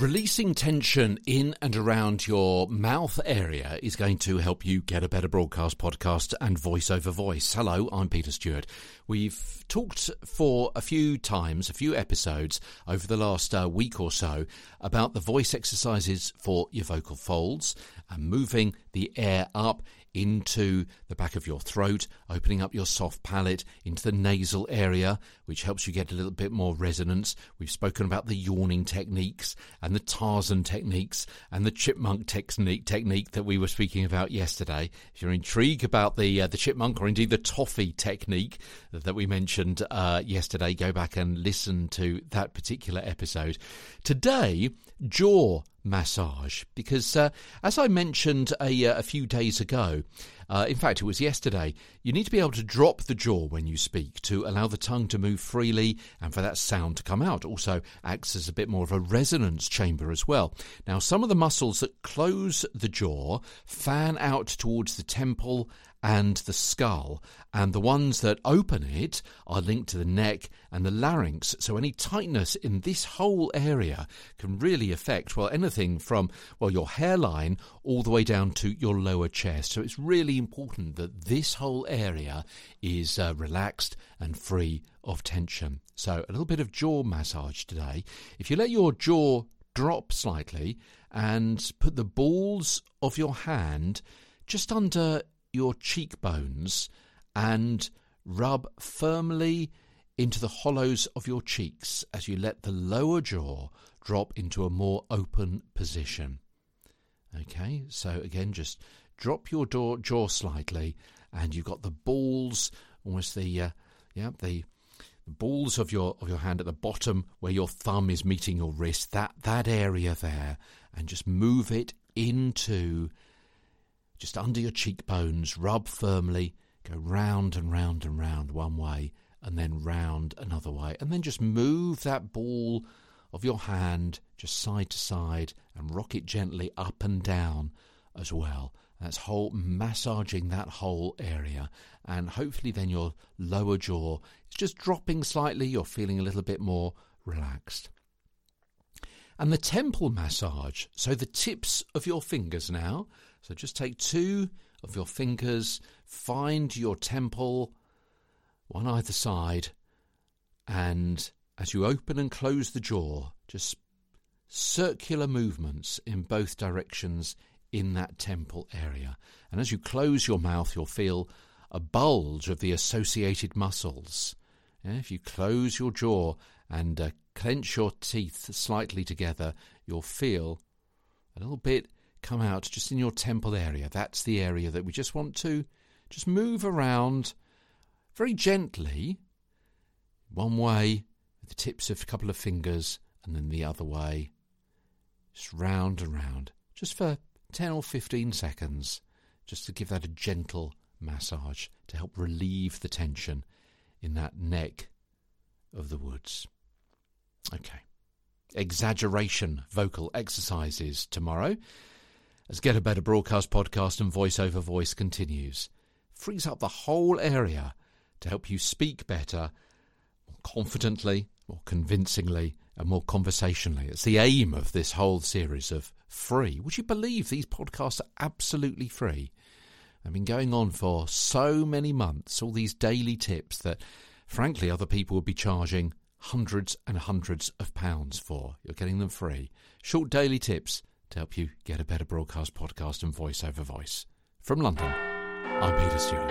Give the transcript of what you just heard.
Releasing tension in and around your mouth area is going to help you get a better broadcast podcast and voice over voice. Hello, I'm Peter Stewart. We've talked for a few times, a few episodes over the last uh, week or so about the voice exercises for your vocal folds and moving the air up into the back of your throat, opening up your soft palate into the nasal area, which helps you get a little bit more resonance. We've spoken about the yawning techniques and the Tarzan techniques and the chipmunk technique technique that we were speaking about yesterday. If you're intrigued about the uh, the chipmunk or indeed the toffee technique that we mentioned uh, yesterday, go back and listen to that particular episode. Today, jaw massage. Because, uh, as I mentioned a, uh, a few days ago, uh, in fact, it was yesterday, you need to be able to drop the jaw when you speak to allow the tongue to move freely and for that sound to come out. Also, acts as a bit more of a resonance chamber as well. Now, some of the muscles that close the jaw fan out towards the temple and the skull, and the ones that open it are linked to the neck and the larynx. So any tightness in this whole area can really affect, well, anything from, well, your hairline all the way down to your lower chest. So it's really important that this whole area is uh, relaxed and free of tension. So a little bit of jaw massage today. If you let your jaw drop slightly and put the balls of your hand just under your cheekbones and rub firmly into the hollows of your cheeks as you let the lower jaw drop into a more open position. Okay, so again, just drop your jaw, jaw slightly, and you've got the balls, almost the uh, yeah the balls of your of your hand at the bottom where your thumb is meeting your wrist. That that area there, and just move it into just under your cheekbones, rub firmly, go round and round and round one way, and then round another way. And then just move that ball of your hand just side to side and rock it gently up and down as well. That's whole massaging that whole area, and hopefully then your lower jaw is just dropping slightly. You're feeling a little bit more relaxed. And the temple massage, so the tips of your fingers now so just take two of your fingers, find your temple, one either side, and as you open and close the jaw, just circular movements in both directions in that temple area. And as you close your mouth, you'll feel a bulge of the associated muscles. if you close your jaw and uh, clench your teeth slightly together, you'll feel a little bit come out just in your temple area. That's the area that we just want to just move around very gently, one way with the tips of a couple of fingers, and then the other way, just round and round, just for 10 or 15 seconds, just to give that a gentle massage to help relieve the tension in that neck of the woods. Okay. Exaggeration vocal exercises tomorrow as Get a Better Broadcast podcast and voice over voice continues. Frees up the whole area to help you speak better, confidently, more convincingly, and more conversationally. It's the aim of this whole series of free. Would you believe these podcasts are absolutely free? I've been going on for so many months, all these daily tips that, frankly, other people would be charging hundreds and hundreds of pounds for. You're getting them free. Short daily tips to help you get a better broadcast podcast and voice over voice. From London, I'm Peter Stewart.